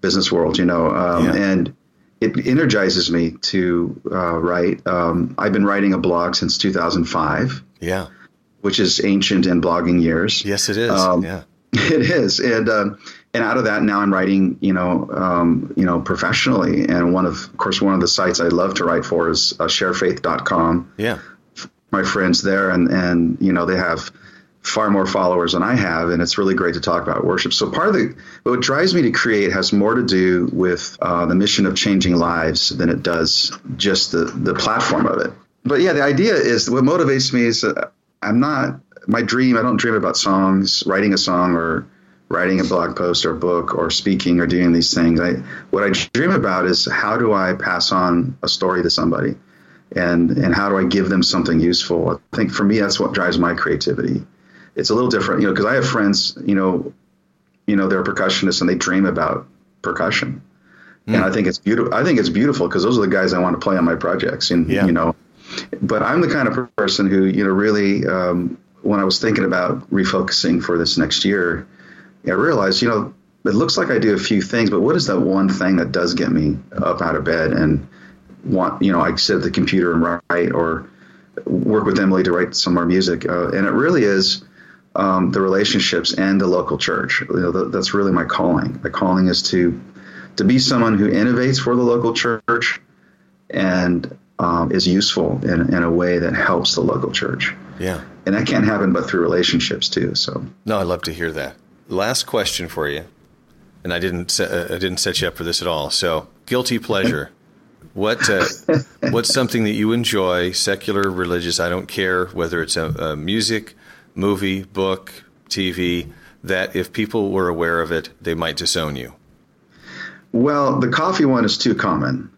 business world, you know. Um, Yeah. And it energizes me to uh, write. Um, I've been writing a blog since 2005, Yeah. which is ancient in blogging years. Yes, it is. Um, yeah. *laughs* It is, and um, and out of that, now I'm writing, you know, um, you know, professionally. And one of, of course, one of the sites I love to write for is uh, ShareFaith.com. Yeah. My friends there, and and you know, they have far more followers than I have, and it's really great to talk about worship. So part of the what drives me to create has more to do with uh, the mission of changing lives than it does just the the platform of it. But yeah, the idea is what motivates me is. Uh, I'm not my dream. I don't dream about songs, writing a song, or writing a blog post or book or speaking or doing these things. I what I dream about is how do I pass on a story to somebody, and and how do I give them something useful. I think for me that's what drives my creativity. It's a little different, you know, because I have friends, you know, you know, they're percussionists and they dream about percussion. Mm. And I think it's beautiful. I think it's beautiful because those are the guys I want to play on my projects. And yeah. you know, but I'm the kind of person who you know really um, when I was thinking about refocusing for this next year, I realized you know it looks like I do a few things, but what is that one thing that does get me up out of bed and want you know I sit at the computer and write or work with Emily to write some more music, uh, and it really is. Um, the relationships and the local church. You know, that's really my calling. My calling is to to be someone who innovates for the local church and um, is useful in, in a way that helps the local church. Yeah. And that can't happen but through relationships too. So. No, I love to hear that. Last question for you, and I didn't uh, I didn't set you up for this at all. So, guilty pleasure. what uh, *laughs* what's something that you enjoy, secular, religious? I don't care whether it's a, a music, movie, book, TV. That if people were aware of it, they might disown you. Well, the coffee one is too common.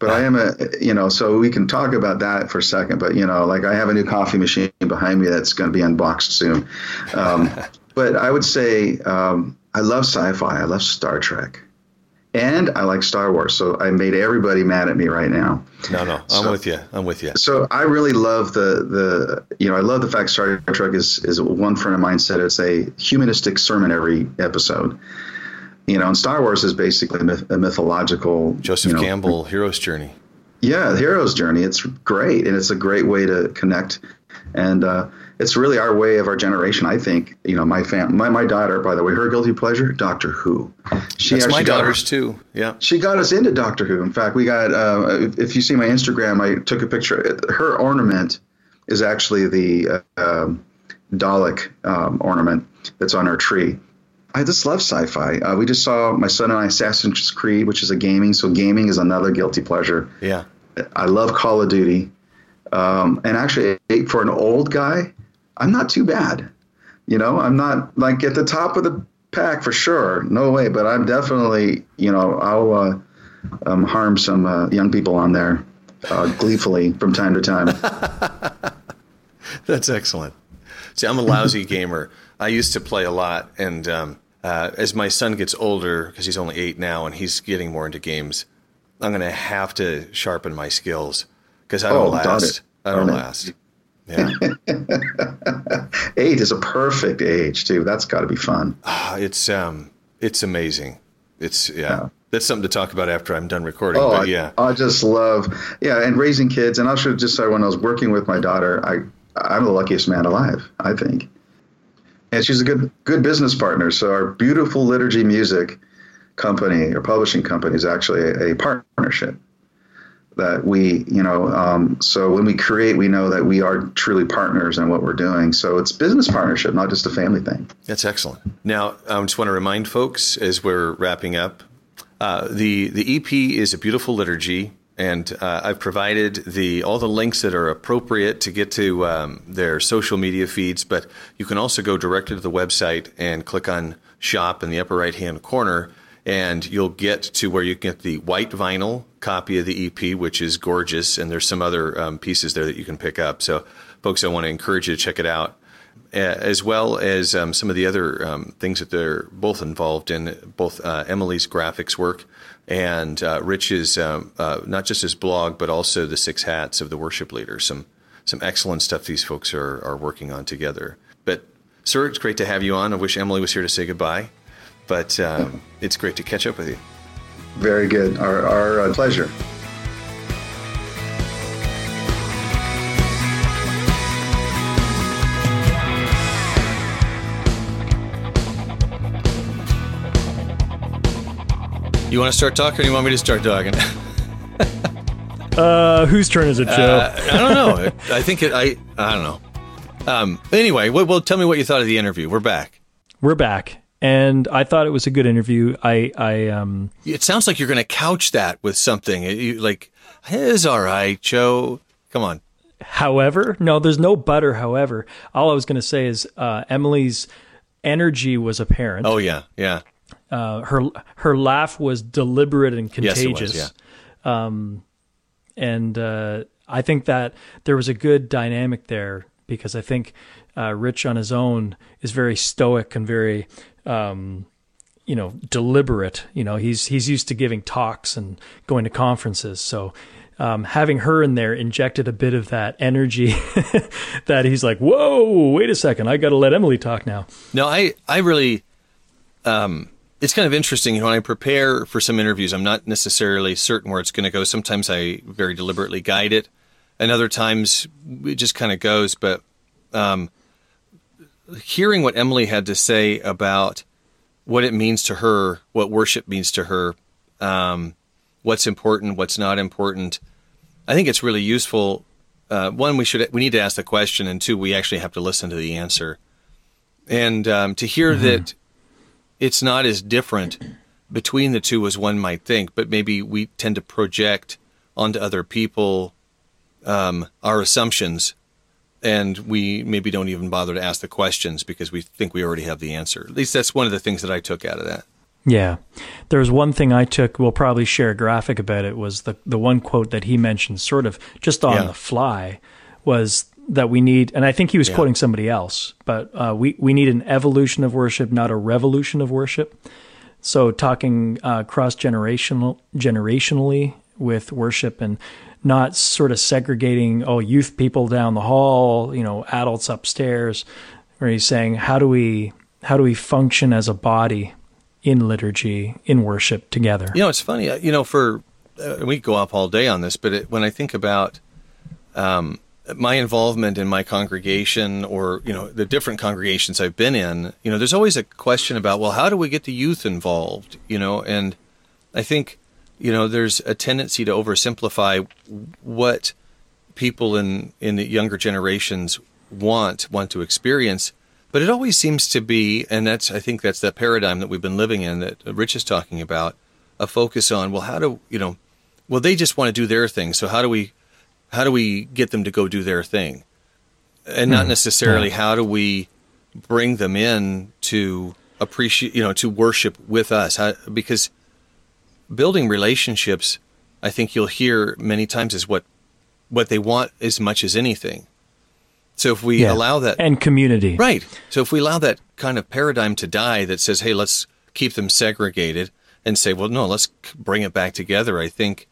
But I am a, you know, so we can talk about that for a second. But, you know, like I have a new coffee machine behind me that's going to be unboxed soon. Um, *laughs* but I would say um, I love sci fi, I love Star Trek. And I like Star Wars, so I made everybody mad at me right now. No, no, I'm so, with you. I'm with you. So I really love the the you know I love the fact Star Trek is is one friend of mine said it's a humanistic sermon every episode, you know, and Star Wars is basically a, myth- a mythological. Joseph you know, Campbell, hero's journey. Yeah, hero's journey. It's great, and it's a great way to connect, and uh, it's really our way of our generation. I think. You know, my fam, my my daughter, by the way, her guilty pleasure, Doctor Who. She That's my daughter's her, too. Yeah, she got us into Doctor Who. In fact, we got. Uh, if you see my Instagram, I took a picture. Her ornament is actually the uh, um, Dalek um, ornament that's on our tree I just love sci-fi. Uh, we just saw my son and I Assassin's Creed, which is a gaming. So gaming is another guilty pleasure. Yeah, I love Call of Duty, um, and actually for an old guy, I'm not too bad. You know, I'm not like at the top of the pack for sure. No way, but I'm definitely you know I'll uh, um, harm some uh, young people on there uh, gleefully from time to time. *laughs* That's excellent. See, I'm a lousy *laughs* gamer. I used to play a lot, and um, uh, as my son gets older, because he's only eight now and he's getting more into games, I'm going to have to sharpen my skills because I don't oh, last. I don't last. Yeah. *laughs* eight is a perfect age too. That's got to be fun. Uh, it's um, it's amazing. It's yeah. yeah. That's something to talk about after I'm done recording. Oh, but yeah, I, I just love yeah, and raising kids. And I should just say when I was working with my daughter, I I'm the luckiest man alive. I think and she's a good good business partner. So our beautiful liturgy music company or publishing company is actually a, a partnership that we you know um, so when we create we know that we are truly partners in what we're doing so it's business partnership not just a family thing that's excellent now i just want to remind folks as we're wrapping up uh, the the ep is a beautiful liturgy and uh, I've provided the all the links that are appropriate to get to um, their social media feeds. But you can also go directly to the website and click on Shop in the upper right hand corner, and you'll get to where you can get the white vinyl copy of the EP, which is gorgeous. And there's some other um, pieces there that you can pick up. So, folks, I want to encourage you to check it out. As well as um, some of the other um, things that they're both involved in, both uh, Emily's graphics work and uh, Rich's um, uh, not just his blog, but also the six hats of the worship leader. Some some excellent stuff these folks are are working on together. But sir, it's great to have you on. I wish Emily was here to say goodbye, but um, it's great to catch up with you. Very good. Our, our uh, pleasure. You want to start talking, or you want me to start talking? *laughs* uh, whose turn is it, Joe? Uh, I don't know. *laughs* I think it. I I don't know. Um. Anyway, well, well, tell me what you thought of the interview. We're back. We're back, and I thought it was a good interview. I I um. It sounds like you're going to couch that with something. You like, it's all right, Joe. Come on. however, no, there's no butter. However, all I was going to say is uh, Emily's energy was apparent. Oh yeah, yeah. Uh, her her laugh was deliberate and contagious. Yes, it was, yeah. Um, and uh, I think that there was a good dynamic there because I think uh, Rich on his own is very stoic and very, um, you know, deliberate. You know, he's he's used to giving talks and going to conferences, so. Um, having her in there injected a bit of that energy *laughs* that he's like, "Whoa, wait a second, I got to let Emily talk now." No, I, I really, um, it's kind of interesting. You know, when I prepare for some interviews, I'm not necessarily certain where it's going to go. Sometimes I very deliberately guide it, and other times it just kind of goes. But um, hearing what Emily had to say about what it means to her, what worship means to her, um, what's important, what's not important, I think it's really useful. Uh, one, we should we need to ask the question, and two, we actually have to listen to the answer, and um, to hear mm-hmm. that it's not as different between the two as one might think, but maybe we tend to project onto other people um, our assumptions and we maybe don't even bother to ask the questions because we think we already have the answer. At least that's one of the things that I took out of that. Yeah. There was one thing I took, we'll probably share a graphic about it, was the, the one quote that he mentioned sort of just on yeah. the fly was that we need, and I think he was yeah. quoting somebody else, but uh, we, we need an evolution of worship, not a revolution of worship. So talking uh, cross generational generationally with worship and not sort of segregating oh youth people down the hall, you know, adults upstairs, where he's saying how do we how do we function as a body in liturgy in worship together? You know, it's funny. Uh, you know, for uh, we go up all day on this, but it, when I think about um, my involvement in my congregation or you know the different congregations I've been in, you know, there's always a question about well, how do we get the youth involved? You know, and I think you know, there's a tendency to oversimplify what people in in the younger generations want want to experience. But it always seems to be, and that's I think that's that paradigm that we've been living in that Rich is talking about, a focus on well, how do you know? Well, they just want to do their thing. So how do we how do we get them to go do their thing, and not hmm. necessarily yeah. how do we bring them in to appreciate you know to worship with us how, because building relationships, I think you'll hear many times is what what they want as much as anything. So if we yeah. allow that and community, right? So if we allow that kind of paradigm to die, that says, "Hey, let's keep them segregated," and say, "Well, no, let's bring it back together," I think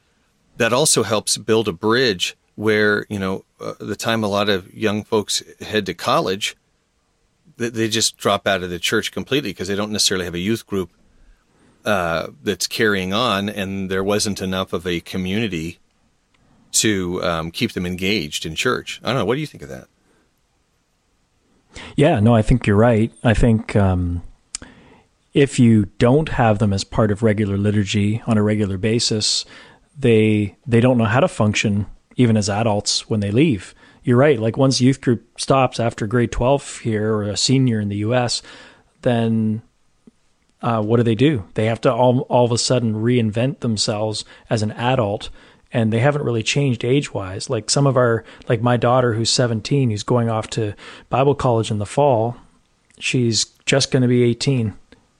that also helps build a bridge where you know uh, the time a lot of young folks head to college, they, they just drop out of the church completely because they don't necessarily have a youth group uh, that's carrying on, and there wasn't enough of a community to um, keep them engaged in church. I don't know. What do you think of that? Yeah, no, I think you're right. I think um, if you don't have them as part of regular liturgy on a regular basis, they they don't know how to function even as adults when they leave. You're right. Like once youth group stops after grade 12 here or a senior in the U.S., then uh, what do they do? They have to all, all of a sudden reinvent themselves as an adult, and they haven't really changed age wise. Like some of our, like my daughter who's 17, who's going off to Bible college in the fall, she's just going to be 18.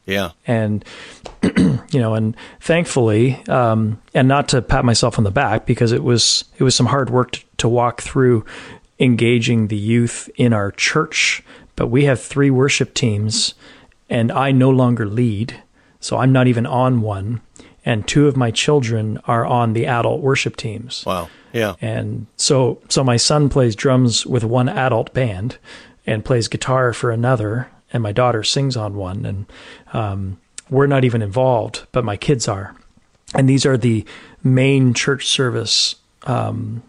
Yeah. And, *clears throat* you know, and thankfully, um, and not to pat myself on the back because it was, it was some hard work to, to walk through engaging the youth in our church. But we have three worship teams and I no longer lead, so I'm not even on one. And two of my children are on the adult worship teams. Wow. Yeah. And so so my son plays drums with one adult band and plays guitar for another, and my daughter sings on one. And um, we're not even involved, but my kids are. And these are the main church service um,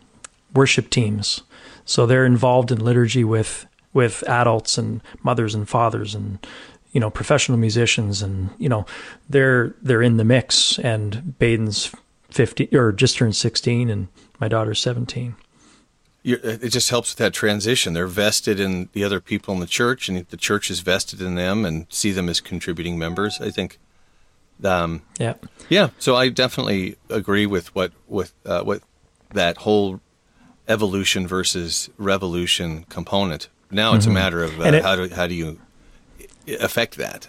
worship teams. So they're involved in liturgy with with adults and mothers and fathers and you know professional musicians and you know they're they're in the mix and Baden's 50 or just turned 16 and my daughter's 17 it just helps with that transition. They're vested in the other people in the church, and the church is vested in them, and see them as contributing members. I think. Um, yeah. Yeah. So I definitely agree with what with uh, what that whole evolution versus revolution component. Now it's mm-hmm. a matter of uh, it, how do how do you affect that?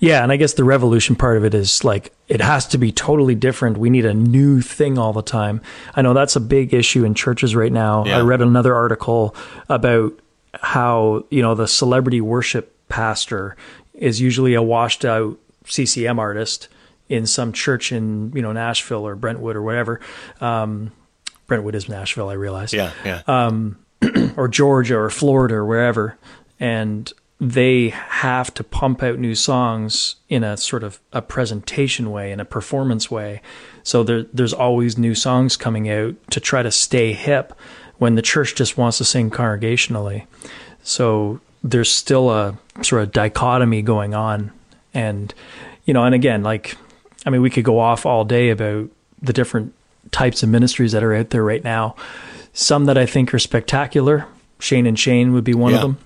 Yeah, and I guess the revolution part of it is like it has to be totally different. We need a new thing all the time. I know that's a big issue in churches right now. Yeah. I read another article about how, you know, the celebrity worship pastor is usually a washed out CCM artist in some church in, you know, Nashville or Brentwood or whatever. Um, Brentwood is Nashville, I realize. Yeah, yeah. Um, *clears throat* or Georgia or Florida or wherever. And they have to pump out new songs in a sort of a presentation way, in a performance way. So there, there's always new songs coming out to try to stay hip when the church just wants to sing congregationally. So there's still a sort of dichotomy going on. And, you know, and again, like, I mean, we could go off all day about the different types of ministries that are out there right now. Some that I think are spectacular. Shane and Shane would be one yeah. of them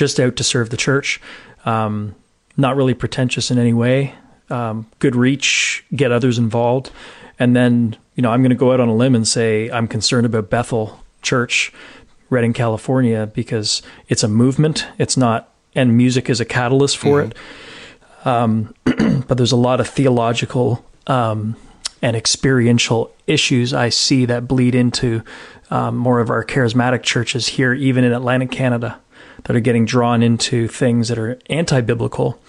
just out to serve the church. Um, not really pretentious in any way. Um, good reach, get others involved. And then, you know, I'm going to go out on a limb and say I'm concerned about Bethel Church, Redding, California, because it's a movement. It's not, and music is a catalyst for mm-hmm. it. Um, *clears throat* but there's a lot of theological um, and experiential issues I see that bleed into um, more of our charismatic churches here, even in Atlantic Canada that are getting drawn into things that are anti biblical,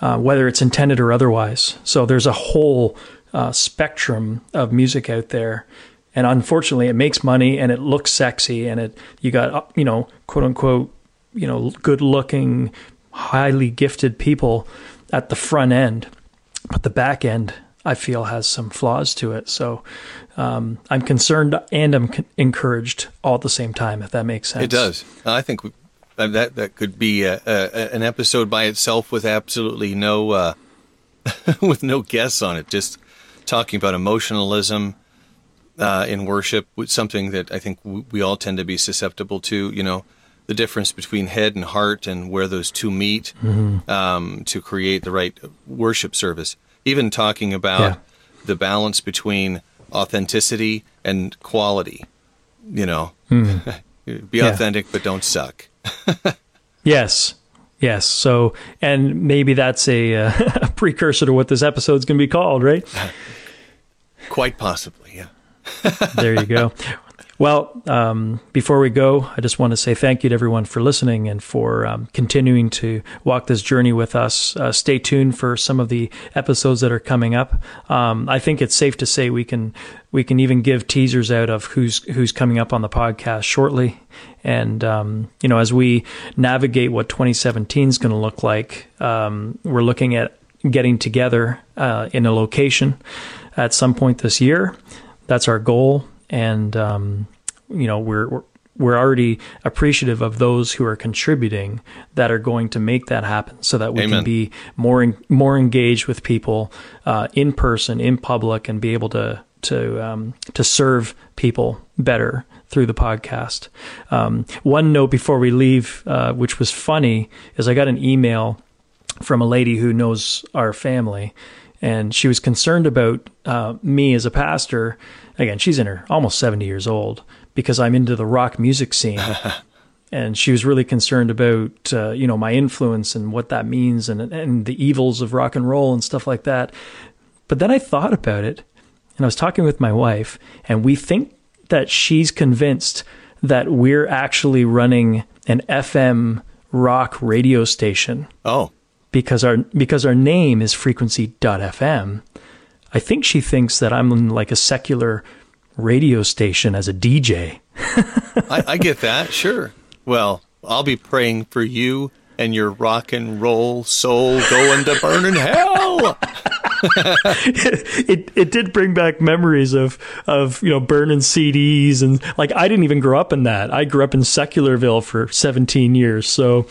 uh, whether it's intended or otherwise. So there's a whole uh, spectrum of music out there. And unfortunately, it makes money and it looks sexy, and it you got uh, you know quote unquote you know good looking, highly gifted people at the front end, but the back end I feel has some flaws to it. So um, I'm concerned and I'm encouraged all at the same time, if that makes sense. It does. I think that that could be a, a, an episode by itself with absolutely no uh, *laughs* with no guests on it. Just talking about emotionalism uh, in worship, something that I think we all tend to be susceptible to. You know, the difference between head and heart and where those two meet mm-hmm. um, to create the right worship service. Even talking about yeah. the balance between authenticity and quality. You know, mm. *laughs* be yeah. authentic but don't suck. *laughs* yes. Yes. So, and maybe that's a, uh, *laughs* a precursor to what this episode is going to be called, right? *laughs* Quite possibly, yeah. there you go. Well, um, before we go, I just want to say thank you to everyone for listening and for um, continuing to walk this journey with us. Uh, stay tuned for some of the episodes that are coming up. Um, I think it's safe to say we can we can even give teasers out of who's who's coming up on the podcast shortly. And um, you know, as we navigate what 2017 is going to look like, um, we're looking at getting together uh, in a location at some point this year. That's our goal and um, you know we're, we're we're already appreciative of those who are contributing that are going to make that happen so that we Amen. can be more in, more engaged with people uh, in person in public and be able to to um, to serve people better through the podcast. Um, one note before we leave, uh, which was funny, is I got an email from a lady who knows our family, and she was concerned about uh, me as a pastor again, she's in her almost 70 years old because I'm into the rock music scene. *laughs* and she was really concerned about, uh, you know, my influence and what that means and, and the evils of rock and roll and stuff like that. But then I thought about it and I was talking with my wife and we think that she's convinced that we're actually running an FM rock radio station. Oh. Because our because our name is frequency.fm I think she thinks that I'm in like a secular radio station as a DJ. *laughs* I, I get that, sure. Well, I'll be praying for you and your rock and roll soul going to burn in hell. it, *laughs* it, it did bring back memories of of you know burning CDs and like I didn't even grow up in that. I grew up in Secularville for 17 years, so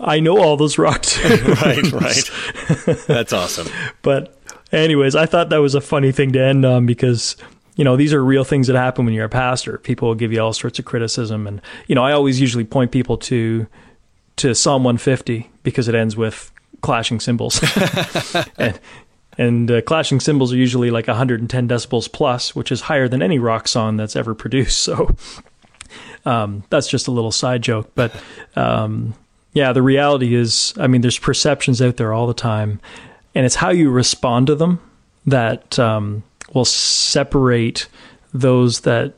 I know all those rock *laughs* tunes. right, right. That's awesome. but Anyways, I thought that was a funny thing to end on because you know these are real things that happen when you're a pastor. People will give you all sorts of criticism, and you know I always usually point people to to Psalm 150 because it ends with clashing cymbals, *laughs* and and uh, clashing cymbals are usually like 110 decibels plus, which is higher than any rock song that's ever produced. *laughs* So um, that's just a little side joke, but um, yeah, the reality is, I mean, there's perceptions out there all the time, and it's how you respond to them that um, will separate those that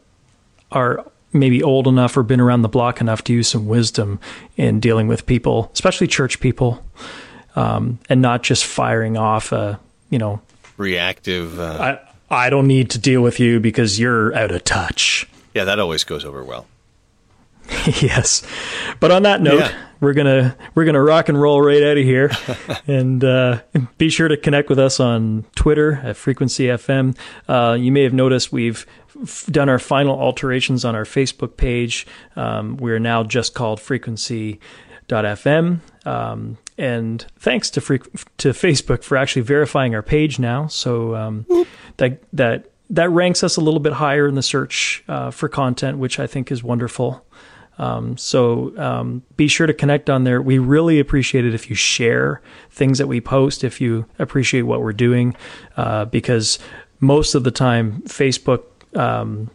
are maybe old enough or been around the block enough to use some wisdom in dealing with people, especially church people, um, and not just firing off a you know reactive. Uh, I I don't need to deal with you because you're out of touch. Yeah, that always goes over well. *laughs* yes, but on that note, yeah. We're gonna we're gonna rock and roll right out of here, *laughs* and uh, be sure to connect with us on Twitter at Frequency FM. Uh, you may have noticed we've done our final alterations on our Facebook page. Um, we're now just called Frequency.fm. Um, and thanks to free, to Facebook for actually verifying our page now. So um, that that that ranks us a little bit higher in the search uh, for content, which I think is wonderful. Um, so um, be sure to connect on there. We really appreciate it if you share things that we post, if you appreciate what we're doing, uh, because most of the time, Facebook um,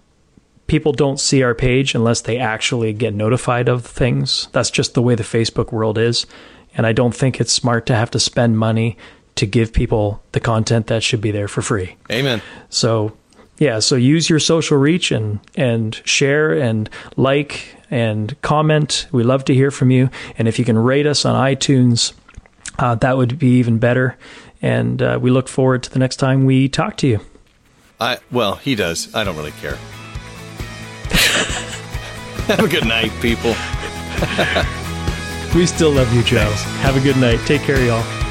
people don't see our page unless they actually get notified of things. That's just the way the Facebook world is. And I don't think it's smart to have to spend money to give people the content that should be there for free. Amen. So, yeah, so use your social reach and and share and like and comment. We love to hear from you. And if you can rate us on iTunes, uh, that would be even better. And uh, we look forward to the next time we talk to you. I well, he does. I don't really care. *laughs* Have a good night, people. *laughs* We still love you, Joe. Thanks. Have a good night. Take care, y'all.